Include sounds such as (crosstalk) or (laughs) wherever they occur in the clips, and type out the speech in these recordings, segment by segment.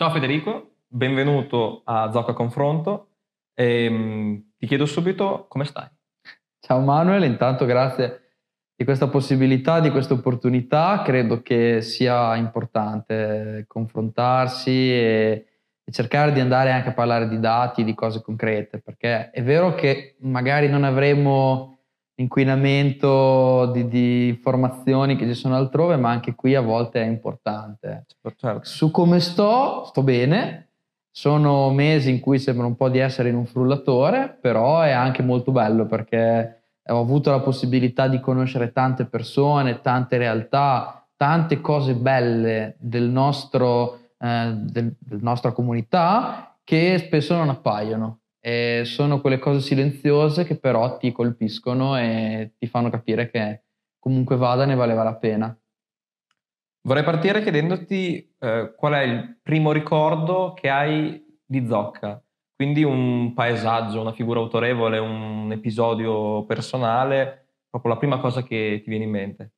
Ciao Federico, benvenuto a Zocca Confronto. E, ehm, ti chiedo subito come stai. Ciao Manuel, intanto grazie di questa possibilità, di questa opportunità. Credo che sia importante confrontarsi e, e cercare di andare anche a parlare di dati, di cose concrete, perché è vero che magari non avremo inquinamento di, di, informazioni che ci sono altrove, ma anche qui a volte è importante. Certo. Su come sto, sto bene. Sono mesi in cui sembra un po' di essere in un frullatore, però è anche molto bello perché ho avuto la possibilità di conoscere tante persone, tante realtà, tante cose belle del nostro, eh, del, della nostra comunità che spesso non appaiono. E sono quelle cose silenziose che però ti colpiscono e ti fanno capire che comunque vada ne valeva la pena. Vorrei partire chiedendoti eh, qual è il primo ricordo che hai di Zocca, quindi un paesaggio, una figura autorevole, un episodio personale, proprio la prima cosa che ti viene in mente.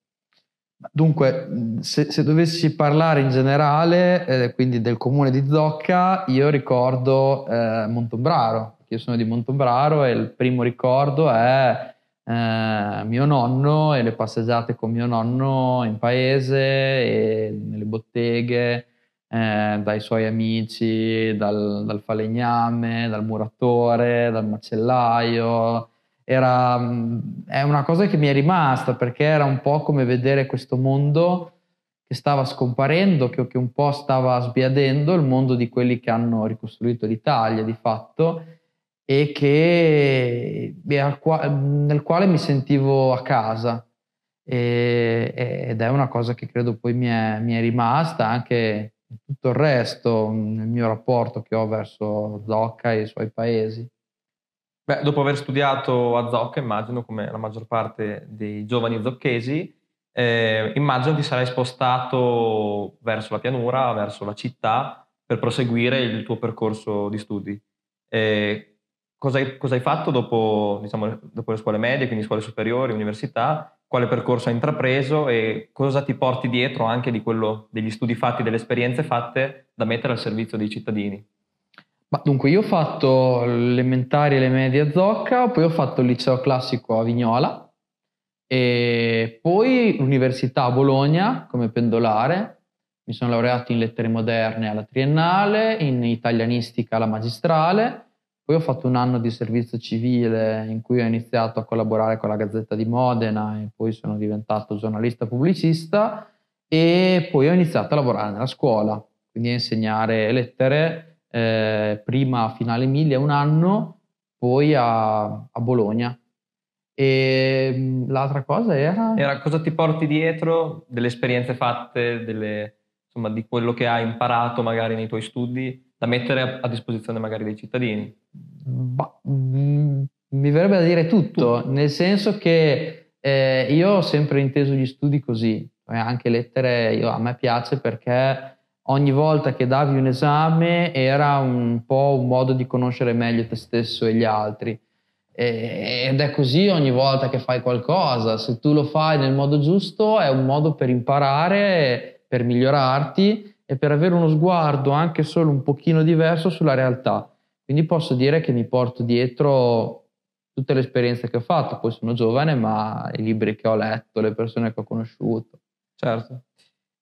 Dunque, se, se dovessi parlare in generale, eh, quindi del comune di Zocca, io ricordo eh, Montombraro. Io sono di Montombraro e il primo ricordo è eh, mio nonno e le passeggiate con mio nonno in paese e nelle botteghe, eh, dai suoi amici, dal, dal falegname, dal muratore, dal macellaio era, è una cosa che mi è rimasta perché era un po' come vedere questo mondo che stava scomparendo, che, che un po' stava sbiadendo, il mondo di quelli che hanno ricostruito l'Italia di fatto e che, nel quale mi sentivo a casa. E, ed è una cosa che credo poi mi è, mi è rimasta anche tutto il resto, nel mio rapporto che ho verso Zocca e i suoi paesi. Beh, dopo aver studiato a Zocca, immagino come la maggior parte dei giovani zocchesi, eh, immagino ti sarai spostato verso la pianura, verso la città, per proseguire il tuo percorso di studi. Eh, cosa, hai, cosa, hai, fatto dopo, diciamo, dopo le scuole medie, quindi scuole superiori, università? Quale percorso hai intrapreso e cosa ti porti dietro anche di quello, degli studi fatti, delle esperienze fatte da mettere al servizio dei cittadini? Ma dunque, io ho fatto elementari e le medie a Zocca, poi ho fatto il liceo classico a Vignola e poi l'università a Bologna come pendolare. Mi sono laureato in lettere moderne alla triennale, in italianistica alla magistrale, poi ho fatto un anno di servizio civile in cui ho iniziato a collaborare con la Gazzetta di Modena e poi sono diventato giornalista pubblicista e poi ho iniziato a lavorare nella scuola, quindi a insegnare lettere eh, prima a Finale Emilia un anno, poi a, a Bologna. E mm, l'altra cosa era... Era cosa ti porti dietro delle esperienze fatte, delle, insomma, di quello che hai imparato magari nei tuoi studi da mettere a, a disposizione magari dei cittadini? Bah, mm, mi verrebbe da dire tutto, tutto. nel senso che eh, io ho sempre inteso gli studi così, anche lettere io, a me piace perché ogni volta che davi un esame era un po' un modo di conoscere meglio te stesso e gli altri. ed è così ogni volta che fai qualcosa, se tu lo fai nel modo giusto è un modo per imparare, per migliorarti e per avere uno sguardo anche solo un pochino diverso sulla realtà. Quindi posso dire che mi porto dietro tutte le esperienze che ho fatto, poi sono giovane, ma i libri che ho letto, le persone che ho conosciuto. Certo.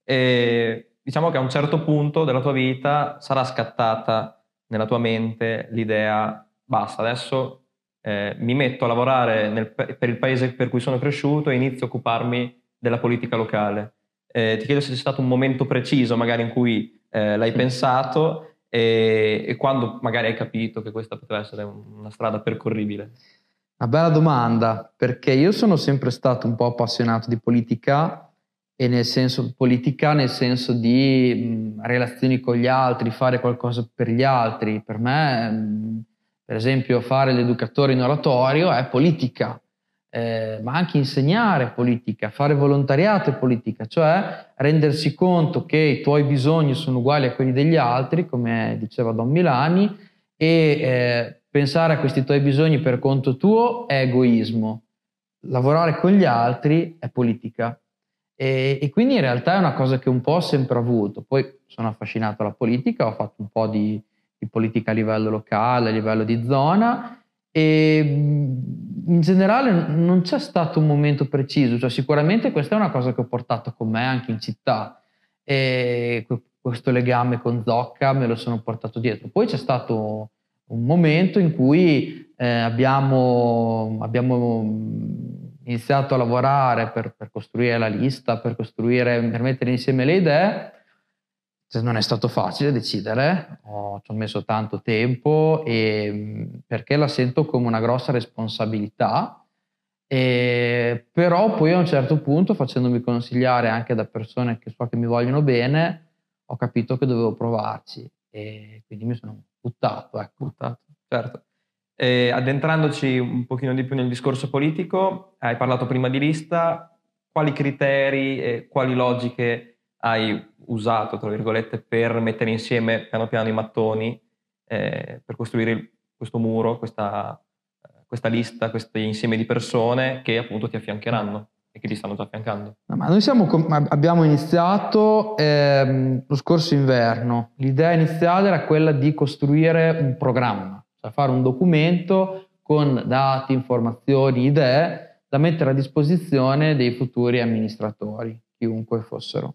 E diciamo che a un certo punto della tua vita sarà scattata nella tua mente l'idea, basta, adesso eh, mi metto a lavorare nel, per il paese per cui sono cresciuto e inizio a occuparmi della politica locale. Eh, ti chiedo se c'è stato un momento preciso magari in cui eh, l'hai pensato e, e, quando magari hai capito che questa poteva essere una strada percorribile. Una bella domanda, perché io sono sempre stato un po' appassionato di politica e nel senso politica, nel senso di mh, relazioni con gli altri, fare qualcosa per gli altri. Per me, mh, per esempio, fare l'educatore in oratorio è politica, eh, ma anche insegnare politica, fare volontariato è politica, cioè rendersi conto che i tuoi bisogni sono uguali a quelli degli altri, come diceva Don Milani, e eh, pensare a questi tuoi bisogni per conto tuo è egoismo. Lavorare con gli altri è politica E, e, quindi in realtà è una cosa che un po' ho sempre avuto. Poi sono affascinato dalla politica, ho fatto un po' di, di politica a livello locale, a livello di zona e mm, in generale non c'è stato un momento preciso, cioè sicuramente questa è una cosa che ho portato con me anche in città e questo legame con Zocca me lo sono portato dietro. Poi c'è stato un momento in cui eh, abbiamo, abbiamo iniziato a lavorare per, per, costruire la lista, per costruire, per mettere insieme le idee. Non è stato facile decidere, ho, ci ho messo tanto tempo e, perché la sento come una grossa responsabilità, e, però poi a un certo punto, facendomi consigliare anche da persone che so che mi vogliono bene, ho capito che dovevo provarci e quindi mi sono buttato. Ecco. buttato certo. E addentrandoci un pochino di più nel discorso politico, hai parlato prima di lista, quali criteri e quali logiche hai usato, tra virgolette, per mettere insieme piano piano i mattoni, eh, per costruire questo muro, questa, questa lista, questo insieme di persone che appunto ti affiancheranno e che ti stanno già affiancando? No, noi siamo, abbiamo iniziato ehm, lo scorso inverno. L'idea iniziale era quella di costruire un programma cioè fare un documento con dati, informazioni, idee da mettere a disposizione dei futuri amministratori, chiunque fossero.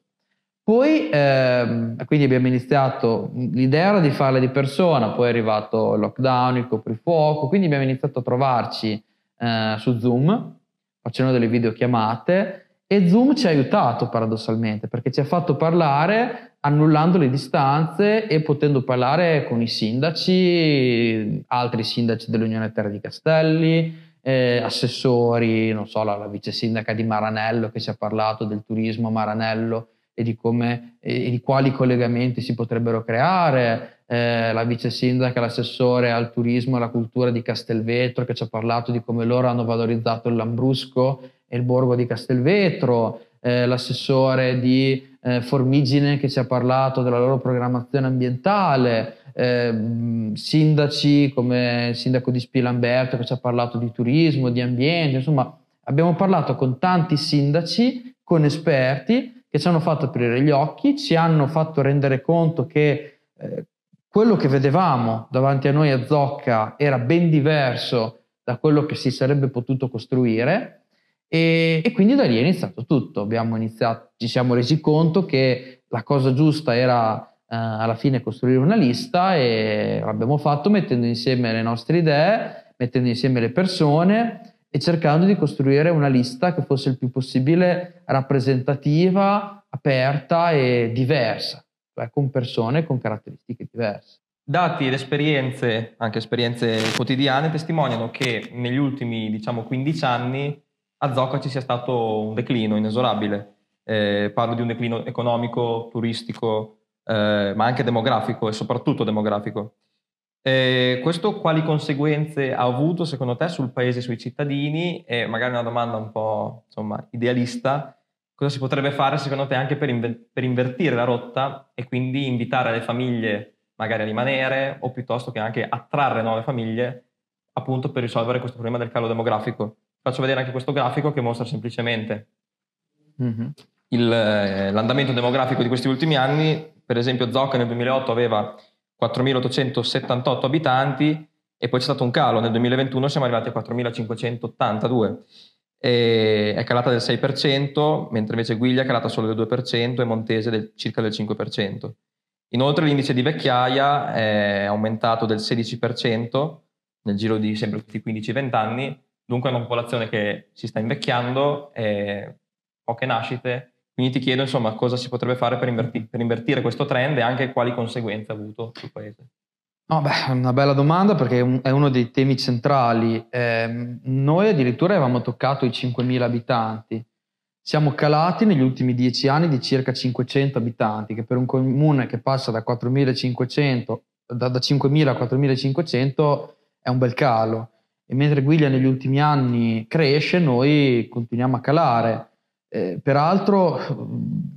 Poi, ehm, quindi abbiamo iniziato, l'idea era di farle di persona, poi è arrivato il lockdown, il coprifuoco, quindi abbiamo iniziato a trovarci eh, su Zoom, facendo delle videochiamate e Zoom ci ha aiutato paradossalmente, perché ci ha fatto parlare annullando le distanze e potendo parlare con i sindaci, altri sindaci dell'Unione Terra di Castelli, eh, assessori, non so, la, la, vice sindaca di Maranello che ci ha parlato del turismo a Maranello e di come e di quali collegamenti si potrebbero creare, eh, la vice sindaca, l'assessore al turismo e alla cultura di Castelvetro che ci ha parlato di come loro hanno valorizzato il Lambrusco e il borgo di Castelvetro, eh, l'assessore di eh, Formigine che ci ha parlato della loro programmazione ambientale, eh, sindaci come il sindaco di Spilamberto che ci ha parlato di turismo, di ambiente, insomma abbiamo parlato con tanti sindaci, con esperti che ci hanno fatto aprire gli occhi, ci hanno fatto rendere conto che eh, quello che vedevamo davanti a noi a Zocca era ben diverso da quello che si sarebbe potuto costruire e, e, quindi da lì è iniziato tutto. Abbiamo iniziato, ci siamo resi conto che la cosa giusta era eh, alla fine costruire una lista e l'abbiamo fatto mettendo insieme le nostre idee, mettendo insieme le persone e cercando di costruire una lista che fosse il più possibile rappresentativa, aperta e diversa, cioè con persone con caratteristiche diverse. Dati ed esperienze, anche esperienze quotidiane, testimoniano che negli ultimi, diciamo, 15 anni a Zocca ci sia stato un declino inesorabile. Eh, parlo di un declino economico, turistico, eh, ma anche demografico e soprattutto demografico. Eh, questo quali conseguenze ha avuto secondo te sul paese e sui cittadini? E magari una domanda un po' insomma, idealista, cosa si potrebbe fare secondo te anche per, inve- per invertire la rotta e quindi invitare le famiglie magari a rimanere o piuttosto che anche attrarre nuove famiglie appunto per risolvere questo problema del calo demografico? Faccio vedere anche questo grafico che mostra semplicemente mm-hmm. il, eh, l'andamento demografico di questi ultimi anni. Per esempio Zocca nel 2008 aveva 4.878 abitanti e poi c'è stato un calo, nel 2021 siamo arrivati a 4.582. E è calata del 6%, mentre invece Guiglia è calata solo del 2% e Montese del, circa del 5%. Inoltre l'indice di vecchiaia è aumentato del 16% nel giro di sempre questi 15-20 anni Dunque è una popolazione che si sta invecchiando, poche nascite, quindi ti chiedo insomma cosa si potrebbe fare per, inverti- per invertire questo trend e anche quali conseguenze ha avuto sul paese. No, beh, una bella domanda perché è uno dei temi centrali. Eh, noi addirittura avevamo toccato i 5.000 abitanti. Siamo calati negli ultimi dieci anni di circa 500 abitanti, che per un comune che passa da 4.500, da, da 5.000 a 4.500 è un bel calo e mentre Guiglia negli ultimi anni cresce, noi continuiamo a calare. Eh, peraltro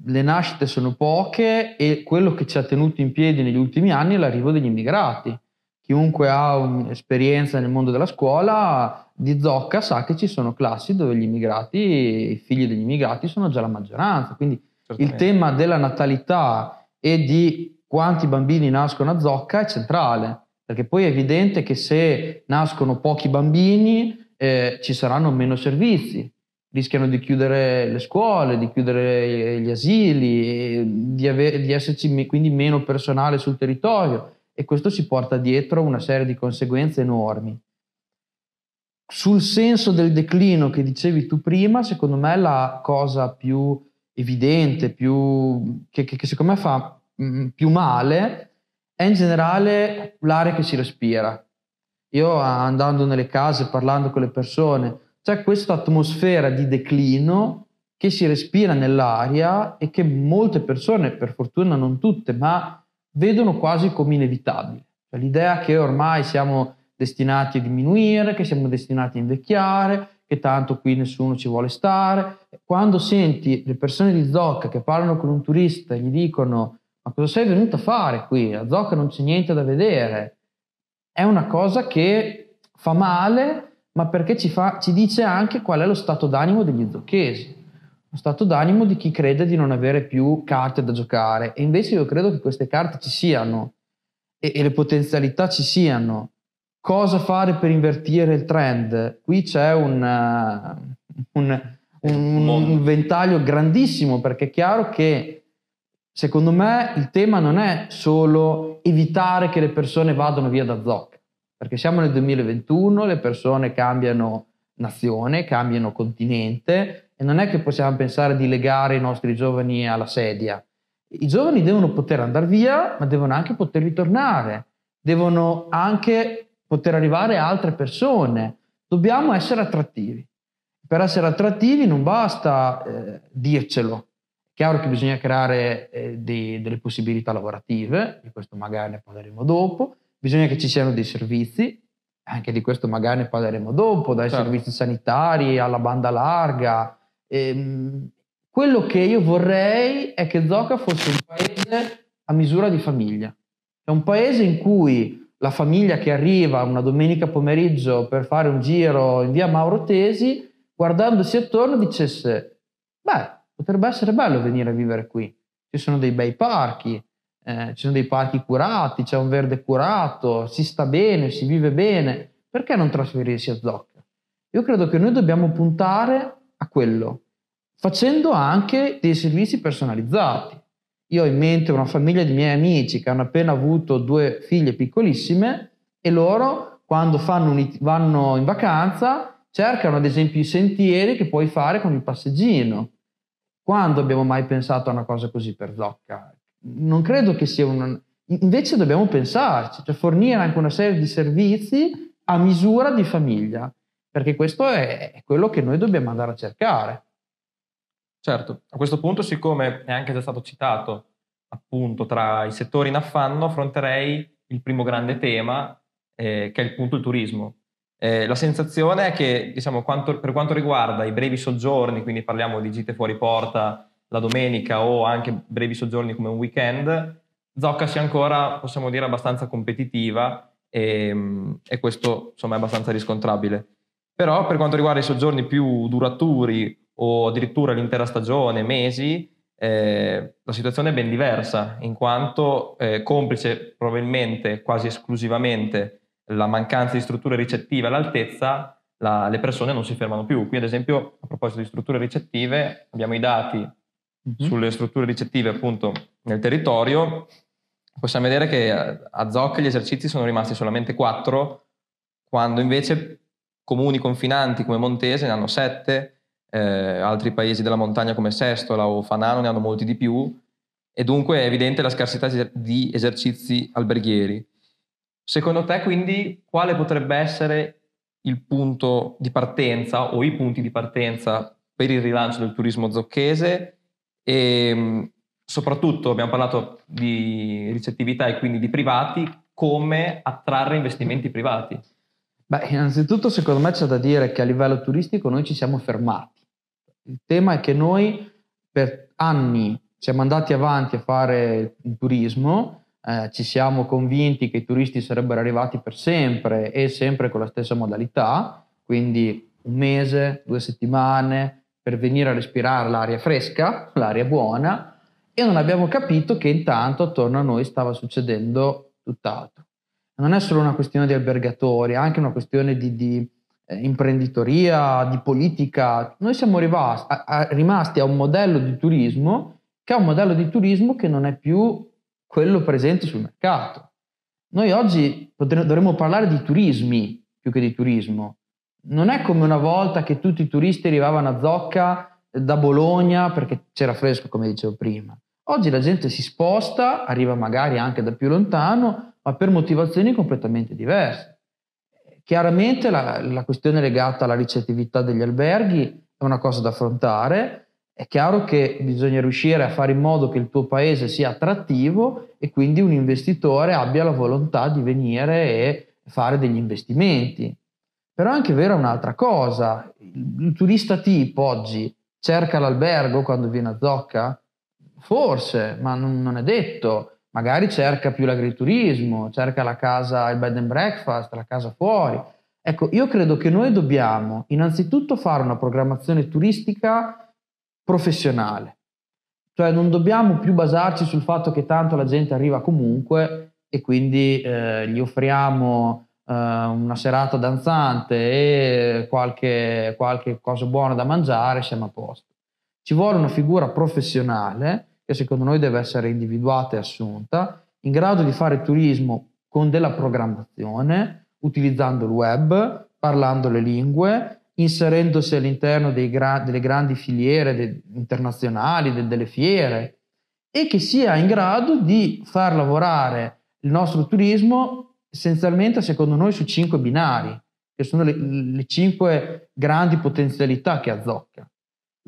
le nascite sono poche e quello che ci ha tenuto in piedi negli ultimi anni è l'arrivo degli immigrati, chiunque ha un'esperienza nel mondo della scuola di Zocca sa che ci sono classi dove gli immigrati, i figli degli immigrati sono già la maggioranza, quindi il tema della natalità e di quanti bambini nascono a Zocca è centrale, perché poi è evidente che se nascono pochi bambini eh, ci saranno meno servizi, rischiano di chiudere le scuole, di chiudere gli asili, di, aver, di esserci quindi meno personale sul territorio e questo ci porta dietro una serie di conseguenze enormi. Sul senso del declino che dicevi tu prima, secondo me la cosa più evidente, più, che, che, che secondo me fa mh, mm, più male, è in generale l'aria che si respira. Io andando nelle case, parlando con le persone, c'è questa atmosfera di declino che si respira nell'aria e che molte persone, per fortuna non tutte, ma vedono quasi come inevitabile. Cioè, l'idea che ormai siamo destinati a diminuire, che siamo destinati a invecchiare, che tanto qui nessuno ci vuole stare. Quando senti le persone di Zocca che parlano con un turista e gli dicono ma cosa sei venuto a fare qui? A Zocca non c'è niente da vedere. È una cosa che fa male, ma perché ci, fa, ci dice anche qual è lo stato d'animo degli zocchesi lo stato d'animo di chi crede di non avere più carte da giocare e invece io credo che queste carte ci siano e, e le potenzialità ci siano. Cosa fare per invertire il trend? Qui c'è un, uh, un, un, un ventaglio grandissimo perché è chiaro che secondo me il tema non è solo evitare che le persone vadano via da Zoc, perché siamo nel 2021, le persone cambiano nazione, cambiano continente e non è che possiamo pensare di legare i nostri giovani alla sedia. I giovani devono poter andare via, ma devono anche poter ritornare, devono anche poter arrivare altre persone. Dobbiamo essere attrattivi. Per essere attrattivi non basta eh, dircelo. Chiaro che bisogna creare eh, dei, delle possibilità lavorative, di questo magari ne parleremo dopo, bisogna che ci siano dei servizi, anche di questo magari ne parleremo dopo, dai certo. servizi sanitari alla banda larga, Ehm, quello che io vorrei è che Zoca fosse un paese a misura di famiglia. È un paese in cui la famiglia che arriva una domenica pomeriggio per fare un giro in via Mauro Tesi, guardandosi attorno dicesse, beh, potrebbe essere bello venire a vivere qui. Ci sono dei bei parchi, eh, ci sono dei parchi curati, c'è un verde curato, si sta bene, si vive bene. Perché non trasferirsi a Zocca? Io credo che noi dobbiamo puntare a quello, facendo anche dei servizi personalizzati. Io ho in mente una famiglia di miei amici che hanno appena avuto due figlie piccolissime e loro, quando un, vanno in vacanza, cercano ad esempio i sentieri che puoi fare con il passeggino. Quando abbiamo mai pensato a una cosa così per Zocca? Non credo che sia un... Invece dobbiamo pensarci, cioè fornire anche una serie di servizi a misura di famiglia perché questo è quello che noi dobbiamo andare a cercare. Certo, a questo punto, siccome è anche già stato citato appunto tra i settori in affanno, affronterei il primo grande tema, eh, che è appunto il turismo. Eh, la sensazione è che, diciamo, quanto, per quanto riguarda i brevi soggiorni, quindi parliamo di gite fuori porta la domenica o anche brevi soggiorni come un weekend, Zocca sia ancora, possiamo dire, abbastanza competitiva e, e questo insomma è abbastanza riscontrabile. Però per quanto riguarda i soggiorni più duraturi o addirittura l'intera stagione, mesi, eh, la situazione è ben diversa, in quanto eh, complice probabilmente quasi esclusivamente la mancanza di strutture ricettive all'altezza, la, le persone non si fermano più. Qui ad esempio, a proposito di strutture ricettive, abbiamo i dati mm-hmm. sulle strutture ricettive appunto nel territorio, possiamo vedere che a Zoc gli esercizi sono rimasti solamente quattro, quando invece comuni confinanti come Montese ne hanno sette, eh, altri paesi della montagna come Sestola o Fanano ne hanno molti di più e dunque è evidente la scarsità di esercizi alberghieri. Secondo te quindi quale potrebbe essere il punto di partenza o i punti di partenza per il rilancio del turismo zocchese e soprattutto abbiamo parlato di ricettività e quindi di privati, come attrarre investimenti privati? Beh, innanzitutto secondo me c'è da dire che a livello turistico noi ci siamo fermati. Il tema è che noi per anni siamo andati avanti a fare il turismo, eh, ci siamo convinti che i turisti sarebbero arrivati per sempre e sempre con la stessa modalità, quindi un mese, due settimane per venire a respirare l'aria fresca, l'aria buona, e non abbiamo capito che intanto attorno a noi stava succedendo tutt'altro. Non è solo una questione di albergatori, è anche una questione di, di eh, imprenditoria, di politica. Noi siamo rimasti a, a, rimasti a un modello di turismo che è un modello di turismo che non è più quello presente sul mercato. Noi oggi dovremmo parlare di turismi più che di turismo. Non è come una volta che tutti i turisti arrivavano a Zocca da Bologna perché c'era fresco, come dicevo prima. Oggi la gente si sposta, arriva magari anche da più lontano, ma per motivazioni completamente diverse. Chiaramente la, la questione legata alla ricettività degli alberghi è una cosa da affrontare, è chiaro che bisogna riuscire a fare in modo che il tuo paese sia attrattivo e quindi un investitore abbia la volontà di venire e fare degli investimenti. Però è anche vera un'altra cosa, il turista tipo oggi cerca l'albergo quando viene a Zocca? Forse, ma non, non è detto. Magari cerca più l'agriturismo, cerca la casa, il bed and breakfast, la casa fuori. Ecco, io credo che noi dobbiamo innanzitutto fare una programmazione turistica professionale. Cioè non dobbiamo più basarci sul fatto che tanto la gente arriva comunque e quindi eh, gli offriamo eh, una serata danzante e qualche, qualche cosa buona da mangiare, siamo a posto. Ci vuole una figura professionale che secondo noi deve essere individuata e assunta, in grado di fare turismo con della programmazione, utilizzando il web, parlando le lingue, inserendosi all'interno gra- delle grandi filiere de- internazionali, de- delle fiere, e che sia in grado di far lavorare il nostro turismo essenzialmente, secondo noi, su cinque binari, che sono le, le cinque grandi potenzialità che ha Zocca.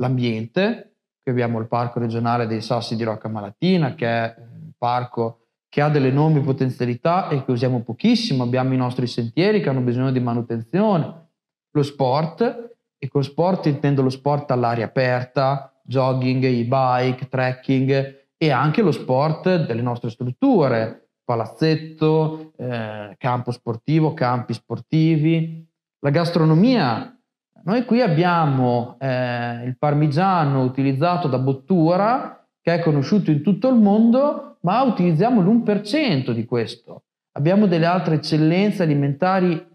L'ambiente, qui abbiamo il Parco regionale dei Sassi di Rocca Malatina, che è un parco che ha delle enormi potenzialità e che usiamo pochissimo, abbiamo i nostri sentieri che hanno bisogno di manutenzione, lo sport, e con sport intendo lo sport all'aria aperta, jogging, e-bike, trekking e anche lo sport delle nostre strutture, palazzetto, eh, campo sportivo, campi sportivi, la gastronomia. Noi qui abbiamo eh, il parmigiano utilizzato da Bottura, che è conosciuto in tutto il mondo, ma utilizziamo l'1% di questo. Abbiamo delle altre eccellenze alimentari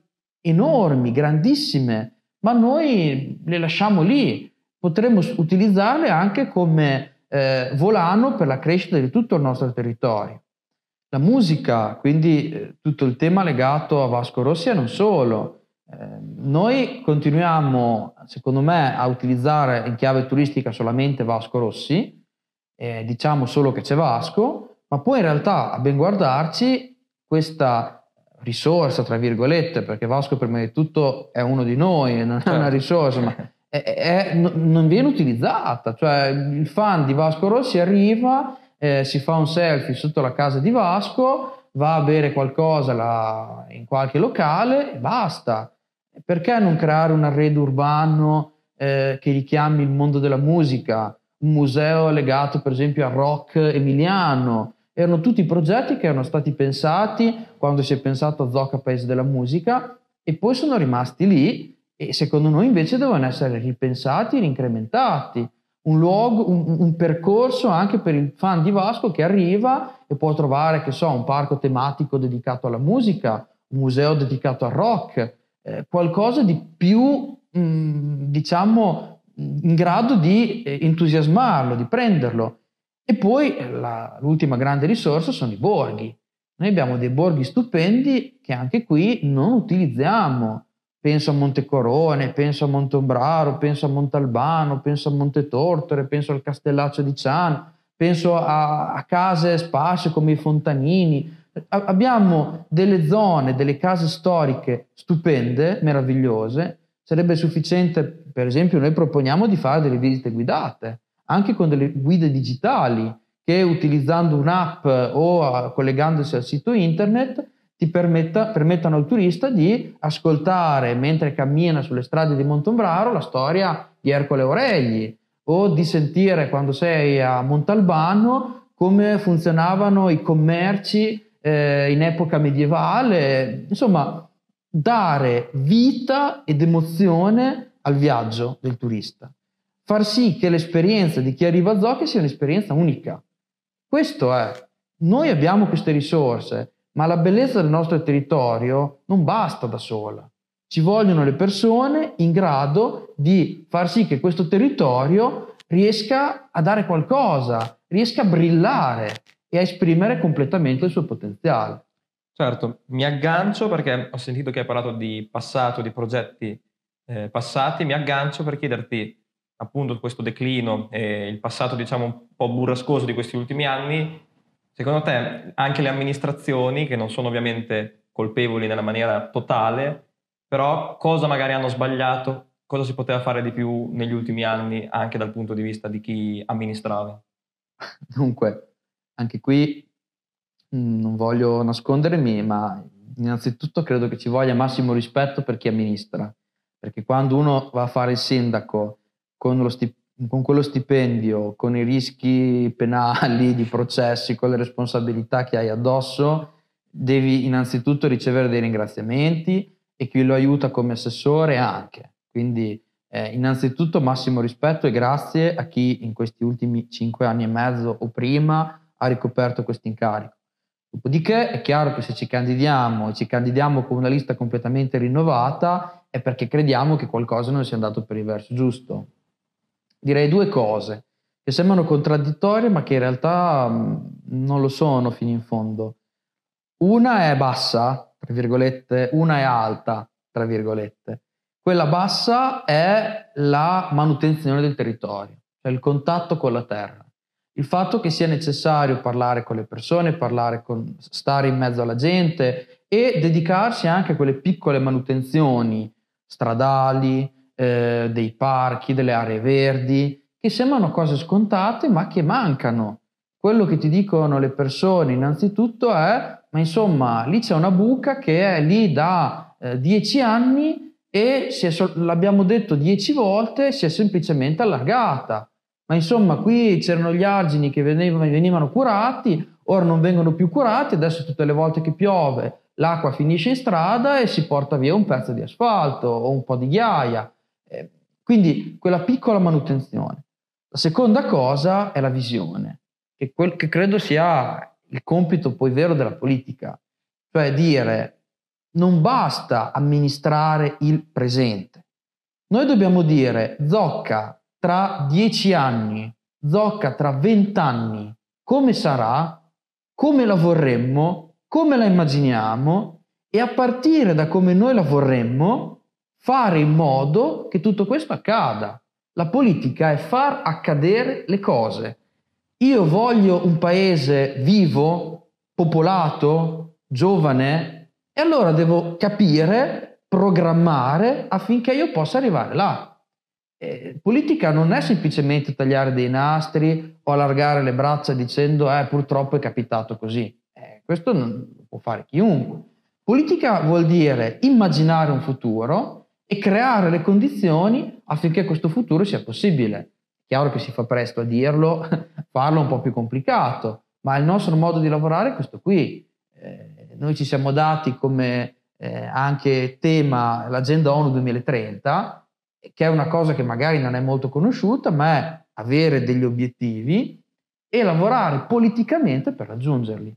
enormi, grandissime, ma noi le lasciamo lì. Potremmo utilizzarle anche come eh, volano per la crescita di tutto il nostro territorio. La musica, quindi eh, tutto il tema legato a Vasco Rossi e non solo. Eh, noi continuiamo, secondo me, a utilizzare in chiave turistica solamente Vasco Rossi, diciamo solo che c'è Vasco, ma poi in realtà, a ben guardarci, questa risorsa, tra virgolette, perché Vasco prima di tutto è uno di noi, non è una certo. risorsa, ma (laughs) è, è, non viene utilizzata. Cioè il fan di Vasco Rossi arriva, eh, si fa un selfie sotto la casa di Vasco, va a bere qualcosa là, in qualche locale e basta. Perché non creare un arredo urbano eh, che richiami il mondo della musica? Un museo legato per esempio al rock emiliano, erano tutti progetti che erano stati pensati quando si è pensato a Zocca Paese della Musica e poi sono rimasti lì e secondo noi invece devono essere ripensati e incrementati. Un luogo, un, un, percorso anche per il fan di Vasco che arriva e può trovare, che so, un parco tematico dedicato alla musica, un museo dedicato al rock, eh, qualcosa di più, mh, mm, diciamo, in grado di eh, entusiasmarlo, di prenderlo. E poi eh, la, l'ultima grande risorsa sono i borghi. Noi abbiamo dei borghi stupendi che anche qui non utilizziamo. Penso a Montecorone, penso a Montombraro, penso a Montalbano, penso a Montetortore, penso al Castellaccio di Ciano, penso a, a case sparse come i Fontanini. A, abbiamo delle zone, delle case storiche stupende, meravigliose. Sarebbe sufficiente, per esempio, noi proponiamo di fare delle visite guidate anche con delle guide digitali che utilizzando un'app o collegandosi al sito internet ti permetta, permettano al turista di ascoltare mentre cammina sulle strade di Montombraro la storia di Ercole Auregli o di sentire quando sei a Montalbano come funzionavano i commerci eh, in epoca medievale, insomma, dare vita ed emozione al viaggio del turista, far sì che l'esperienza di chi arriva a Zocchi sia un'esperienza unica. Questo è, noi abbiamo queste risorse, ma la bellezza del nostro territorio non basta da sola. Ci vogliono le persone in grado di far sì che questo territorio riesca a dare qualcosa, riesca a brillare e a esprimere completamente il suo potenziale. Certo, mi aggancio perché ho sentito che hai parlato di passato, di progetti eh, passati, mi aggancio per chiederti appunto questo declino e il passato diciamo un po' burrascoso di questi ultimi anni, secondo te anche le amministrazioni, che non sono ovviamente colpevoli nella maniera totale, però cosa magari hanno sbagliato, cosa si poteva fare di più negli ultimi anni anche dal punto di vista di chi amministrava? Dunque, anche qui mh, non voglio nascondermi, ma innanzitutto credo che ci voglia massimo rispetto per chi amministra, perché quando uno va a fare il sindaco con, stip- con quello stipendio, con i rischi penali, di processi, con le responsabilità che hai addosso, devi innanzitutto ricevere dei ringraziamenti e chi lo aiuta come assessore anche. Quindi eh, innanzitutto massimo rispetto e grazie a chi in questi ultimi cinque anni e mezzo o prima ha ricoperto questo incarico. Dopodiché è chiaro che se ci candidiamo e ci candidiamo con una lista completamente rinnovata è perché crediamo che qualcosa non sia andato per il verso giusto. Direi due cose che sembrano contraddittorie ma che in realtà mh, non lo sono fino in fondo. Una è bassa, tra virgolette, una è alta, tra virgolette. Quella bassa è la manutenzione del territorio, cioè il contatto con la terra il fatto che sia necessario parlare con le persone, parlare con, stare in mezzo alla gente e dedicarsi anche a quelle piccole manutenzioni stradali, eh, dei parchi, delle aree verdi, che sembrano cose scontate ma che mancano. Quello che ti dicono le persone innanzitutto è, ma insomma, lì c'è una buca che è lì da eh, dieci anni e è, l'abbiamo detto dieci volte, si è semplicemente allargata ma insomma, qui c'erano gli argini che venivano, venivano curati, ora non vengono più curati, adesso tutte le volte che piove l'acqua finisce in strada e si porta via un pezzo di asfalto o un po' di ghiaia. Quindi quella piccola manutenzione. La seconda cosa è la visione, che, quel, che credo sia il compito poi vero della politica, cioè dire non basta amministrare il presente. Noi dobbiamo dire Zocca tra dieci anni, Zocca tra vent'anni, come sarà, come la vorremmo, come la immaginiamo e a partire da come noi la vorremmo, fare in modo che tutto questo accada. La politica è far accadere le cose. Io voglio un paese vivo, popolato, giovane, e allora devo capire, programmare affinché io possa arrivare là. Eh, politica non è semplicemente tagliare dei nastri o allargare le braccia dicendo eh, purtroppo è capitato così. Eh, questo non può fare chiunque. Politica vuol dire immaginare un futuro e creare le condizioni affinché questo futuro sia possibile. Chiaro che si fa presto a dirlo, (laughs) farlo è un po' più complicato, ma il nostro modo di lavorare è questo qui. Eh, noi ci siamo dati come eh, anche tema l'agenda ONU 2030 che è una cosa che magari non è molto conosciuta, ma è avere degli obiettivi e lavorare politicamente per raggiungerli.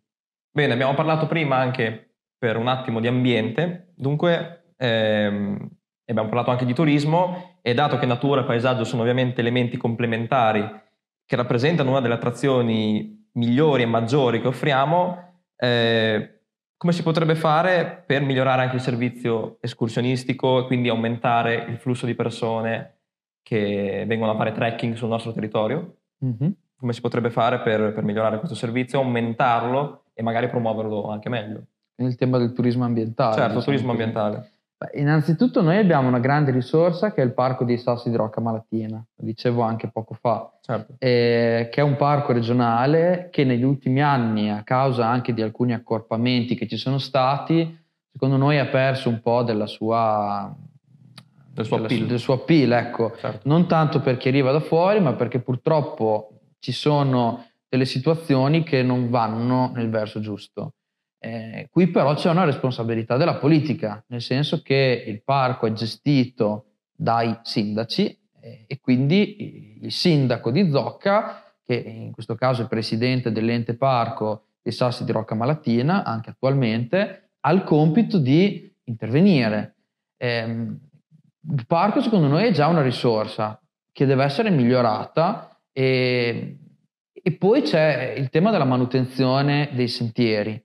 Bene, abbiamo parlato prima anche per un attimo di ambiente, dunque ehm, abbiamo parlato anche di turismo e dato che natura e paesaggio sono ovviamente elementi complementari che rappresentano una delle attrazioni migliori e maggiori che offriamo, eh, come si potrebbe fare per migliorare anche il servizio escursionistico e quindi aumentare il flusso di persone che vengono a fare trekking sul nostro territorio? Mm-hmm. Come si potrebbe fare per, per, migliorare questo servizio, aumentarlo e magari promuoverlo anche meglio? Il tema del turismo ambientale. Certo, diciamo turismo ambientale. Beh, innanzitutto noi abbiamo una grande risorsa che è il parco dei Sassi di Rocca Malatina, lo dicevo anche poco fa, certo. eh, che è un parco regionale che negli ultimi anni, a causa anche di alcuni accorpamenti che ci sono stati, secondo noi ha perso un po' della sua, del suo appeal, del suo appeal ecco. certo. non tanto per chi arriva da fuori, ma perché purtroppo ci sono delle situazioni che non vanno nel verso giusto. Eh, qui però c'è una responsabilità della politica, nel senso che il parco è gestito dai sindaci eh, e quindi il sindaco di Zocca, che in questo caso è presidente dell'ente parco dei Sassi di Rocca Malatina, anche attualmente, ha il compito di intervenire. Eh, il parco secondo noi è già una risorsa che deve essere migliorata e, e poi c'è il tema della manutenzione dei sentieri.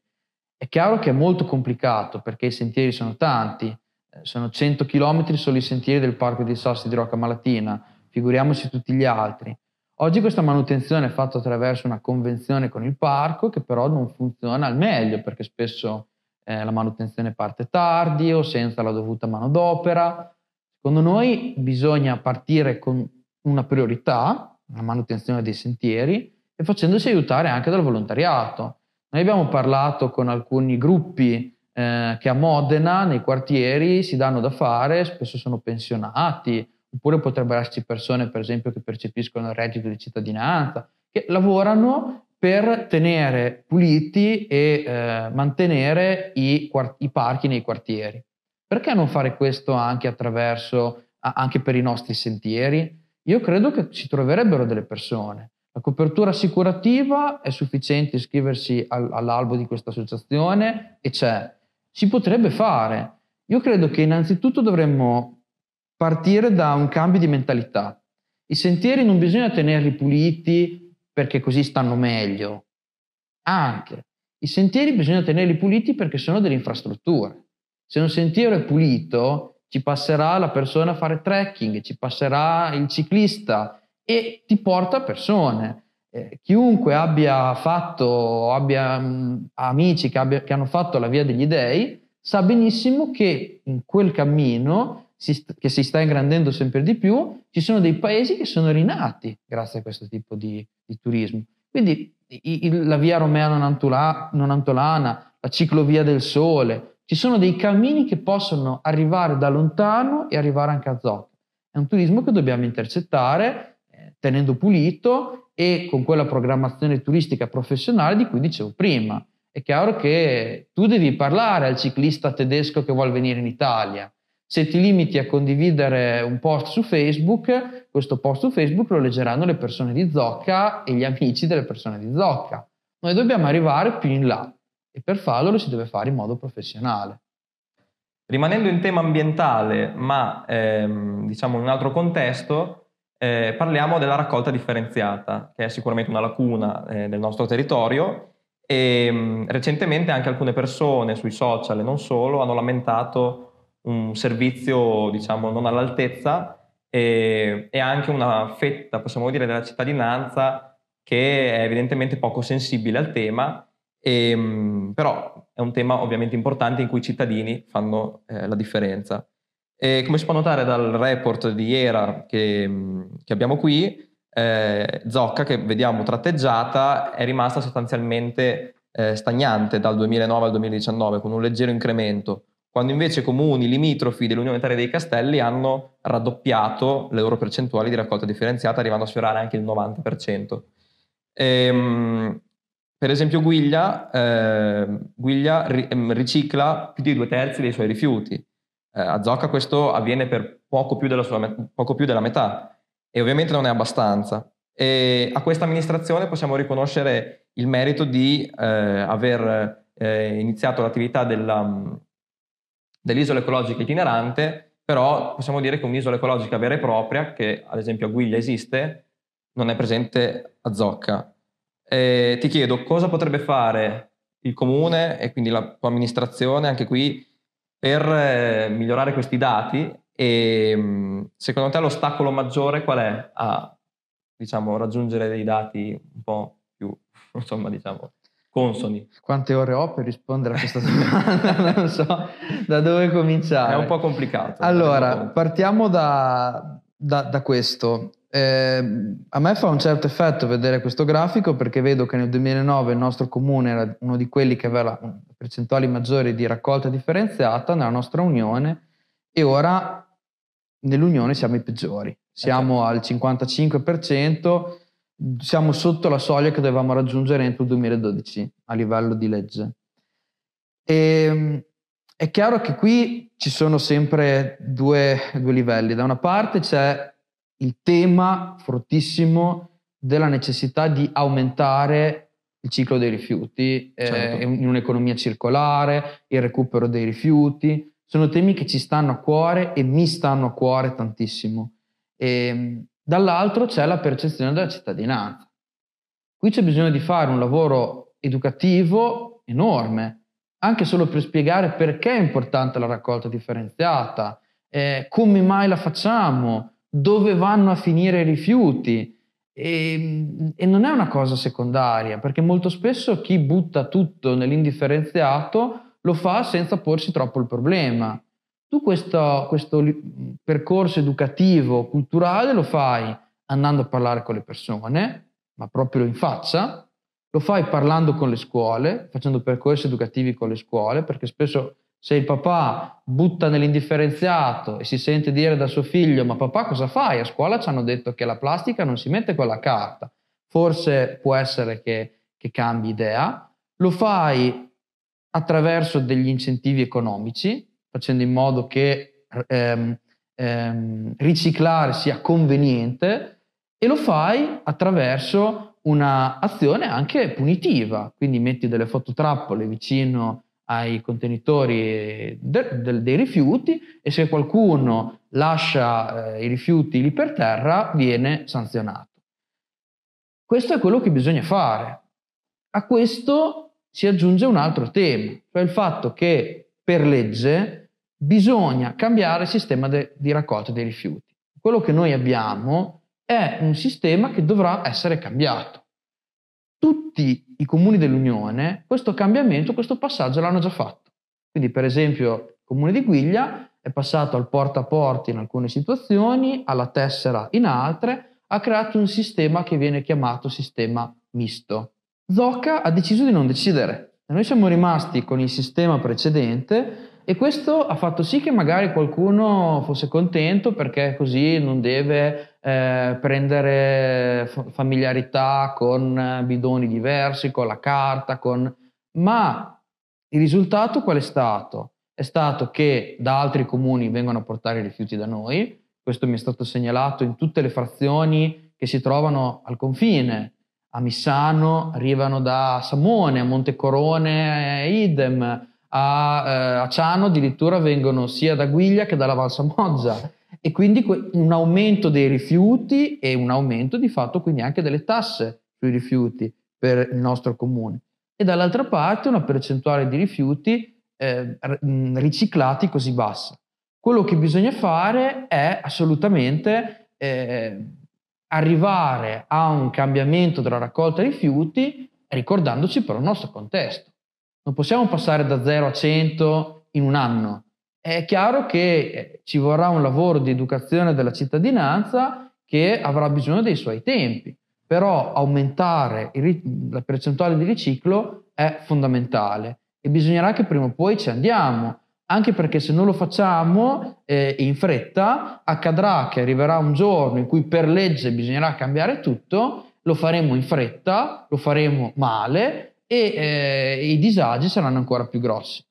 È chiaro che è molto complicato perché i sentieri sono tanti, eh, sono 100 km solo i sentieri del Parco dei Sassi di Rocca Malatina, figuriamoci tutti gli altri. Oggi questa manutenzione è fatta attraverso una convenzione con il parco che però non funziona al meglio perché spesso eh, la manutenzione parte tardi o senza la dovuta manodopera. Secondo noi bisogna partire con una priorità, la manutenzione dei sentieri, e facendosi aiutare anche dal volontariato. Noi abbiamo parlato con alcuni gruppi eh, che a Modena, nei quartieri, si danno da fare, spesso sono pensionati, oppure potrebbero esserci persone, per esempio, che percepiscono il reddito di cittadinanza, che lavorano per tenere puliti e eh, mantenere i, i, parchi nei quartieri. Perché non fare questo anche attraverso, anche per i nostri sentieri? Io credo che ci troverebbero delle persone la copertura assicurativa è sufficiente iscriversi al, all'albo di questa associazione e c'è. Si potrebbe fare. Io credo che innanzitutto dovremmo partire da un cambio di mentalità. I sentieri non bisogna tenerli puliti perché così stanno meglio. Anche. I sentieri bisogna tenerli puliti perché sono delle infrastrutture. Se un sentiero è pulito, ci passerà la persona a fare trekking, ci passerà il ciclista, e ti porta persone. Eh, chiunque abbia fatto, abbia mh, amici che, abbia, che, hanno fatto la via degli dei, sa benissimo che in quel cammino, si, che si sta ingrandendo sempre di più, ci sono dei paesi che sono rinati grazie a questo tipo di, di turismo. Quindi i, il, la via Romea non, non Antolana, la ciclovia del Sole, ci sono dei cammini che possono arrivare da lontano e arrivare anche a Zocca. È un turismo che dobbiamo intercettare tenendo pulito e con quella programmazione turistica professionale di cui dicevo prima. È chiaro che tu devi parlare al ciclista tedesco che vuole venire in Italia. Se ti limiti a condividere un post su Facebook, questo post su Facebook lo leggeranno le persone di Zocca e gli amici delle persone di Zocca. Noi dobbiamo arrivare più in là e per farlo lo si deve fare in modo professionale. Rimanendo in tema ambientale, ma ehm, diciamo in un altro contesto, eh, parliamo della raccolta differenziata, che è sicuramente una lacuna eh, del nostro territorio e mm, recentemente anche alcune persone sui social e non solo hanno lamentato un servizio diciamo non all'altezza e, e anche una fetta, possiamo dire, della cittadinanza che è evidentemente poco sensibile al tema, e, mm, però è un tema ovviamente importante in cui i cittadini fanno eh, la differenza. E come si può notare dal report di ERA che, che abbiamo qui, eh, Zocca, che vediamo tratteggiata, è rimasta sostanzialmente eh, stagnante dal 2009 al 2019, con un leggero incremento, quando invece comuni limitrofi dell'Unione Italia dei Castelli hanno raddoppiato le loro percentuali di raccolta differenziata, arrivando a sfiorare anche il 90%. Ehm, per esempio Guiglia, eh, Guiglia ri- ricicla più di due terzi dei suoi rifiuti, eh, a Zocca questo avviene per poco più, sua, poco più, della metà e ovviamente non è abbastanza. E a questa amministrazione possiamo riconoscere il merito di eh, aver eh, iniziato l'attività della, dell'isola ecologica itinerante, però possiamo dire che un'isola ecologica vera e propria, che ad esempio a Guiglia esiste, non è presente a Zocca. E ti chiedo cosa potrebbe fare il comune e quindi la tua amministrazione anche qui per eh, migliorare questi dati e mm, secondo te l'ostacolo maggiore qual è a diciamo, raggiungere dei dati un po' più (laughs) insomma, diciamo, consoni? Quante ore ho per rispondere a questa domanda? (laughs) non so da dove cominciare. È un po' complicato. Allora, partiamo da, da, da questo. Eh, a me fa un certo effetto vedere questo grafico perché vedo che nel 2009 il nostro comune era uno di quelli che aveva percentuali maggiori di raccolta differenziata nella nostra unione e ora nell'unione siamo i peggiori. Siamo okay. al 55%, siamo sotto la soglia che dovevamo raggiungere entro il 2012 a livello di legge. E, ehm, è chiaro che qui ci sono sempre due, due livelli. Da una parte c'è il tema fortissimo della necessità di aumentare il ciclo dei rifiuti eh, certo. eh, in un'economia circolare, il recupero dei rifiuti. Sono temi che ci stanno a cuore e mi stanno a cuore tantissimo. E, ehm, dall'altro c'è la percezione della cittadinanza. Qui c'è bisogno di fare un lavoro educativo enorme, anche solo per spiegare perché è importante la raccolta differenziata, eh, come mai la facciamo, dove vanno a finire i rifiuti. E, e, non è una cosa secondaria, perché molto spesso chi butta tutto nell'indifferenziato lo fa senza porsi troppo il problema. Tu questo, questo percorso educativo, culturale lo fai andando a parlare con le persone, ma proprio in faccia, lo fai parlando con le scuole, facendo percorsi educativi con le scuole, perché spesso se il papà butta nell'indifferenziato e si sente dire da suo figlio ma papà cosa fai? A scuola ci hanno detto che la plastica non si mette con la carta. Forse può essere che, che cambi idea. Lo fai attraverso degli incentivi economici, facendo in modo che ehm, ehm, riciclare sia conveniente e lo fai attraverso un'azione anche punitiva, quindi metti delle fototrappole vicino ai contenitori de, de, dei rifiuti e se qualcuno lascia eh, i rifiuti lì per terra viene sanzionato. Questo è quello che bisogna fare. A questo si aggiunge un altro tema, cioè il fatto che per legge bisogna cambiare il sistema de, di raccolta dei rifiuti. Quello che noi abbiamo è un sistema che dovrà essere cambiato tutti i comuni dell'Unione questo cambiamento, questo passaggio l'hanno già fatto. Quindi per esempio il comune di Guiglia è passato al porta a porta in alcune situazioni, alla tessera in altre, ha creato un sistema che viene chiamato sistema misto. Zocca ha deciso di non decidere. Noi siamo rimasti con il sistema precedente e questo ha fatto sì che magari qualcuno fosse contento perché così non deve eh, prendere familiarità con bidoni diversi, con la carta, con... ma il risultato qual è stato? È stato che da altri comuni vengono a portare i rifiuti da noi, questo mi è stato segnalato in tutte le frazioni che si trovano al confine, a Missano arrivano da Samone, a Montecorone idem, a, eh, a Ciano addirittura vengono sia da Guiglia che dalla Valsamoggia e quindi un aumento dei rifiuti e un aumento di fatto quindi anche delle tasse sui rifiuti per il nostro comune e dall'altra parte una percentuale di rifiuti eh, riciclati così bassa. Quello che bisogna fare è assolutamente eh, arrivare a un cambiamento della raccolta rifiuti ricordandoci però il nostro contesto. Non possiamo passare da 0 a 100 in un anno. È chiaro che eh, ci vorrà un lavoro di educazione della cittadinanza che avrà bisogno dei suoi tempi, però aumentare la percentuale di riciclo è fondamentale e bisognerà che prima o poi ci andiamo, anche perché se non lo facciamo eh, in fretta accadrà che arriverà un giorno in cui per legge bisognerà cambiare tutto, lo faremo in fretta, lo faremo male e eh, i disagi saranno ancora più grossi.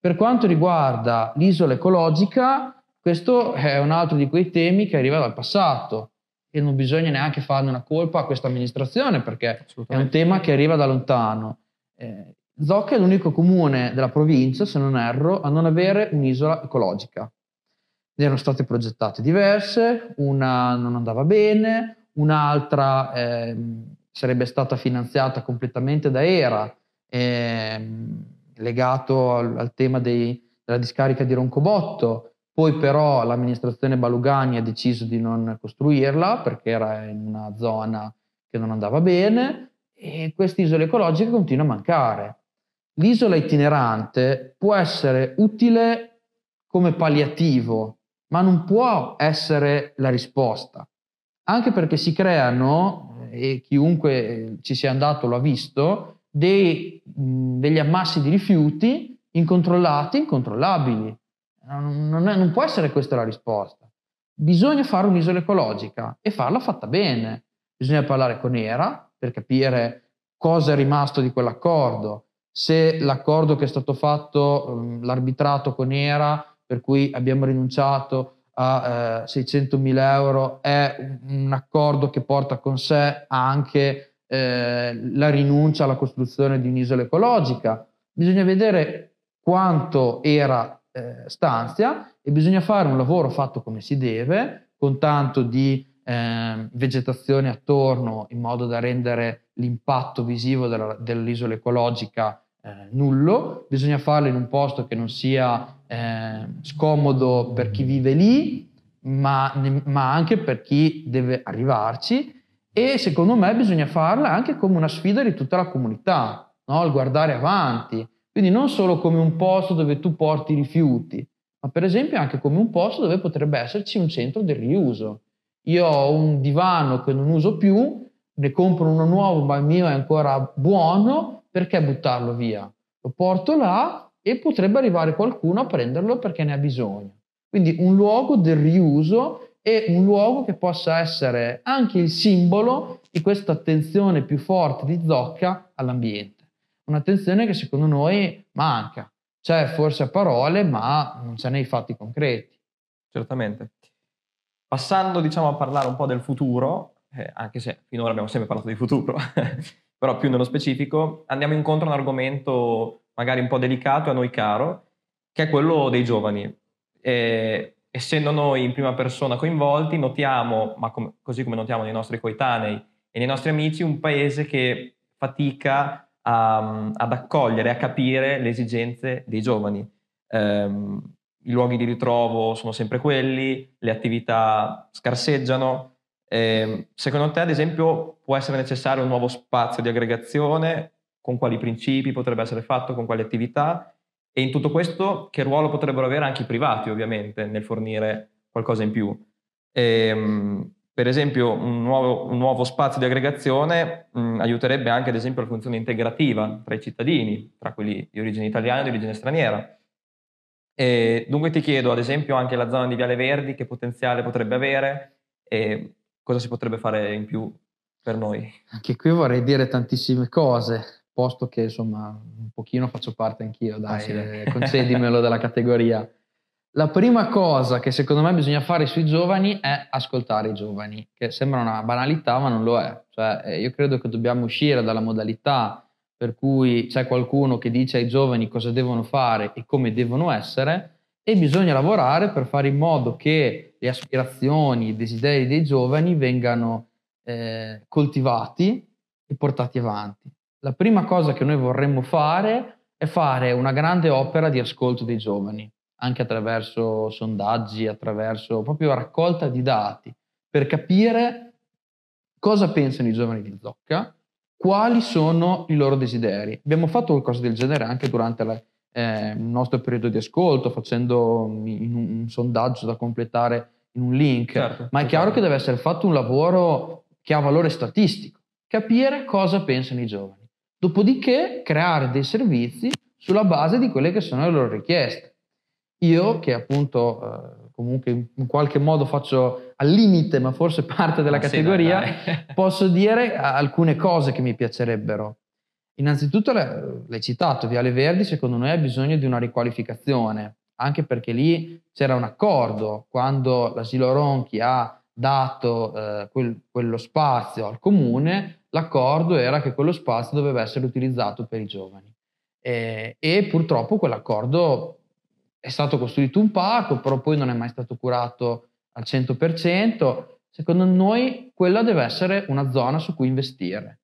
Per quanto riguarda l'isola ecologica, questo è un altro di quei temi che arriva dal passato e non bisogna neanche farne una colpa a questa amministrazione perché è un tema che arriva da lontano. Eh, Zocca è l'unico comune della provincia, se non erro, a non avere un'isola ecologica. Ne erano state progettate diverse, una non andava bene, un'altra eh, sarebbe stata finanziata completamente da ERA, ehm, legato al, al tema dei, della discarica di Roncobotto, poi però l'amministrazione Balugani ha deciso di non costruirla perché era in una zona che non andava bene e questa isola ecologica continua a mancare. L'isola itinerante può essere utile come palliativo, ma non può essere la risposta, anche perché si creano e chiunque ci sia andato lo ha visto, dei, degli ammassi di rifiuti incontrollati, incontrollabili. Non, è, non può essere questa la risposta. Bisogna fare un'isola ecologica e farla fatta bene. bisogna parlare con ERA per capire cosa è rimasto di quell'accordo, se l'accordo che è stato fatto, l'arbitrato con ERA, per cui abbiamo rinunciato a eh, 600 mila euro, è un accordo che porta con sé anche eh, la rinuncia alla costruzione di un'isola ecologica. Bisogna vedere quanto era eh, stanzia e bisogna fare un lavoro fatto come si deve, con tanto di eh, vegetazione attorno in modo da rendere l'impatto visivo della, dell'isola ecologica eh, nullo, bisogna farlo in un posto che non sia eh, scomodo per chi vive lì, ma, ma, anche per chi deve arrivarci e secondo me bisogna farla anche come una sfida di tutta la comunità, no? il guardare avanti, quindi non solo come un posto dove tu porti rifiuti, ma per esempio anche come un posto dove potrebbe esserci un centro del riuso. Io ho un divano che non uso più, ne compro uno nuovo, ma il mio è ancora buono, perché buttarlo via? Lo porto là e potrebbe arrivare qualcuno a prenderlo perché ne ha bisogno. Quindi un luogo del riuso e un luogo che possa essere anche il simbolo di questa attenzione più forte di Zocca all'ambiente. Un'attenzione che secondo noi manca. C'è forse a parole, ma non c'è nei fatti concreti. Certamente. Passando diciamo, a parlare un po' del futuro, eh, anche se finora abbiamo sempre parlato di futuro, (laughs) però più nello specifico, andiamo incontro a un argomento magari un po' delicato e a noi caro, che è quello dei giovani. E, essendo noi in prima persona coinvolti, notiamo, ma com- così come notiamo nei nostri coetanei e nei nostri amici, un paese che fatica a, ad accogliere, a capire le esigenze dei giovani. Um, I luoghi di ritrovo sono sempre quelli, le attività scarseggiano, eh, secondo te, ad esempio, può essere necessario un nuovo spazio di aggregazione? Con quali principi potrebbe essere fatto? Con quali attività? E in tutto questo, che ruolo potrebbero avere anche i privati, ovviamente, nel fornire qualcosa in più? Eh, per esempio, un nuovo, un nuovo, spazio di aggregazione mh, aiuterebbe anche, ad esempio, la funzione integrativa tra i cittadini, tra quelli di origine italiana e di origine straniera. E dunque ti chiedo, ad esempio, anche la zona di Viale Verdi, che potenziale potrebbe avere? E cosa si potrebbe fare in più per noi? Anche qui vorrei dire tantissime cose, posto che insomma un pochino faccio parte anch'io, dai, ah, sì. eh, concedimelo della categoria. La prima cosa che secondo me bisogna fare sui giovani è ascoltare i giovani, che sembra una banalità ma non lo è. Cioè, eh, io credo che dobbiamo uscire dalla modalità per cui c'è qualcuno che dice ai giovani cosa devono fare e come devono essere e bisogna lavorare per fare in modo che le aspirazioni, i desideri dei giovani vengano eh, coltivati e portati avanti. La prima cosa che noi vorremmo fare è fare una grande opera di ascolto dei giovani, anche attraverso sondaggi, attraverso proprio raccolta di dati, per capire cosa pensano i giovani di Zocca, quali sono i loro desideri. Abbiamo fatto qualcosa del genere anche durante la, eh, il nostro periodo di ascolto, facendo un, un, sondaggio da completare in un link, certo, ma è chiaro che deve essere fatto un lavoro che ha valore statistico, capire cosa pensano i giovani, dopodiché creare dei servizi sulla base di quelle che sono le loro richieste. Io che appunto eh, comunque in qualche modo faccio al limite, ma forse (laughs) parte della ma categoria, sì, (laughs) posso dire alcune cose che mi piacerebbero. Innanzitutto l'hai citato, Viale Verdi secondo noi ha bisogno di una riqualificazione, anche perché lì c'era un accordo quando l'asilo Ronchi ha dato eh, quel, quello spazio al comune, l'accordo era che quello spazio doveva essere utilizzato per i giovani. E, e purtroppo quell'accordo è stato costruito un parco, però poi non è mai stato curato al 100%. Secondo noi quella deve essere una zona su cui investire.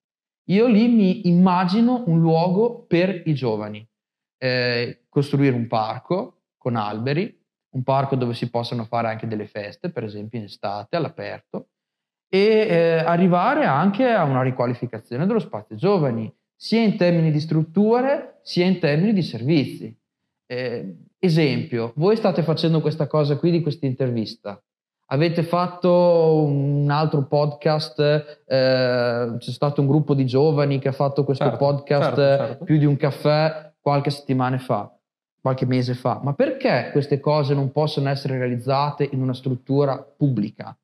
Io lì mi immagino un luogo per i giovani, eh, costruire un parco con alberi, un parco dove si possano fare anche delle feste, per esempio in estate all'aperto, e eh, arrivare anche a una riqualificazione dello spazio giovani, sia in termini di strutture, sia in termini di servizi. Eh, esempio, voi state facendo questa cosa qui di questa intervista, Avete fatto un altro podcast, eh, c'è stato un gruppo di giovani che ha fatto questo certo, podcast certo, certo. più di un caffè qualche settimana fa, qualche mese fa. Ma perché queste cose non possono essere realizzate in una struttura pubblica?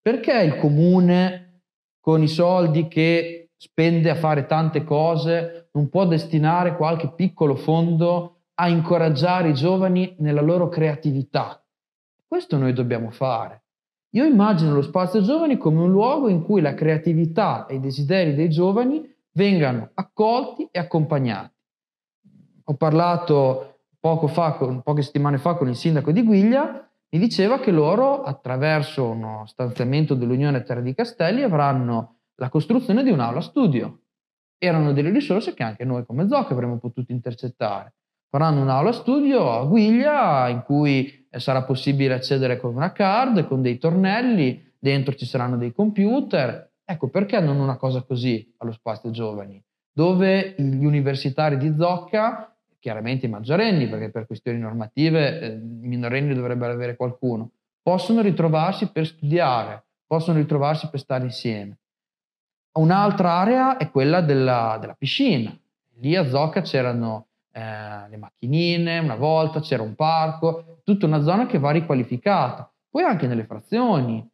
Perché il comune con i soldi che spende a fare tante cose, non può destinare qualche piccolo fondo a incoraggiare i giovani nella loro creatività. Questo noi dobbiamo fare. Io immagino lo spazio giovani come un luogo in cui la creatività e i desideri dei giovani vengano accolti e accompagnati. Ho parlato poco fa, con, poche settimane fa con il sindaco di Guiglia, mi diceva che loro, attraverso uno stanziamento dell'Unione Terra di Castelli, avranno la costruzione di un'aula studio. Erano delle risorse che anche noi come ZOC avremmo potuto intercettare. Faranno un'aula studio a Guiglia in cui sarà possibile accedere con una card, con dei tornelli, dentro ci saranno dei computer. Ecco, perché non una cosa così allo spazio giovani? Dove gli universitari di Zocca chiaramente i maggiorenni, perché per questioni normative eh, i minorenni dovrebbero avere qualcuno, possono ritrovarsi per studiare, possono ritrovarsi per stare insieme. Un'altra area è quella della, della piscina. Lì a Zocca c'erano eh, le macchinine, una volta c'era un parco, tutta una zona che va riqualificata. Poi anche nelle frazioni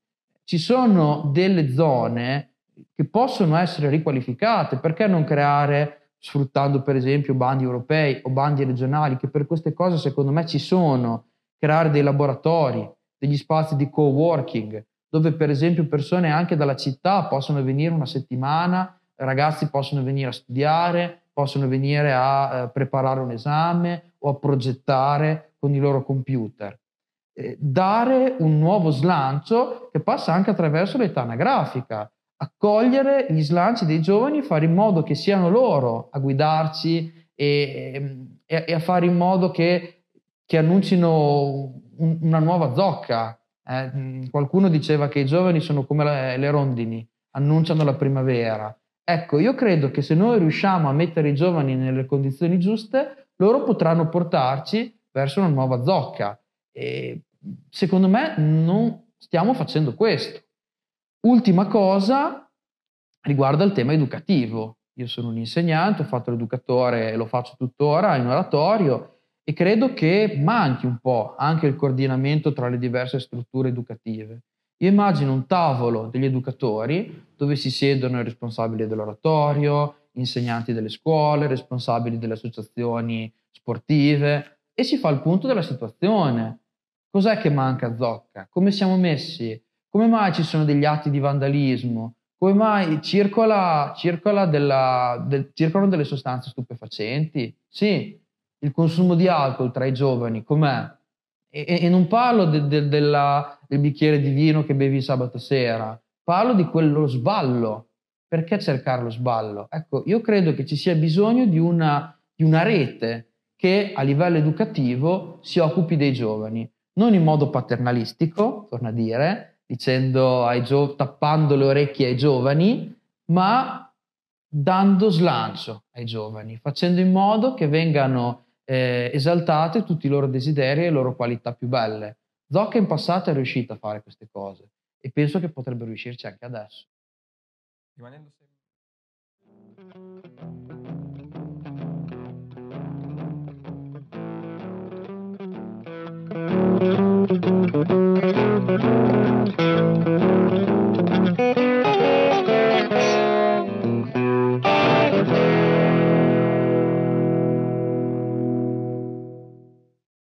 ci sono delle zone che possono essere riqualificate, perché non creare sfruttando per esempio bandi europei o bandi regionali, che per queste cose secondo me ci sono, creare dei laboratori, degli spazi di co-working, dove per esempio persone anche dalla città possono venire una settimana, ragazzi possono venire a studiare, possono venire a eh, preparare un esame o a progettare con i loro computer. Eh, dare un nuovo slancio che passa anche attraverso l'età anagrafica, accogliere gli slanci dei giovani fare in modo che siano loro a guidarci e, e, e a fare in modo che, che annuncino un, una nuova zocca. Eh, qualcuno diceva che i giovani sono come le, le rondini, annunciano la primavera. Ecco, io credo che se noi riusciamo a mettere i giovani nelle condizioni giuste, loro potranno portarci verso una nuova zocca. E secondo me non stiamo facendo questo. Ultima cosa riguarda il tema educativo. Io sono un insegnante, ho fatto l'educatore e lo faccio tuttora in oratorio e credo che manchi un po' anche il coordinamento tra le diverse strutture educative. Io immagino un tavolo degli educatori dove si siedono i responsabili dell'oratorio, insegnanti delle scuole, responsabili delle associazioni sportive e si fa il punto della situazione. Cos'è che manca a Zocca? Come siamo messi? Come mai ci sono degli atti di vandalismo? Come mai circola, circola della, del, circolano delle sostanze stupefacenti? Sì, il consumo di alcol tra i giovani, com'è? E, e non parlo de, de, della, del bicchiere di vino che bevi sabato sera, parlo di quello sballo. Perché cercare lo sballo? Ecco, io credo che ci sia bisogno di una, di una rete che a livello educativo si occupi dei giovani, non in modo paternalistico, torna a dire, dicendo ai gio- tappando le orecchie ai giovani, ma dando slancio ai giovani, facendo in modo che vengano eh, esaltate tutti i loro desideri e le loro qualità più belle. Zocca in passato è riuscita a fare queste cose e penso che potrebbe riuscirci anche adesso. Rimanendo sempre...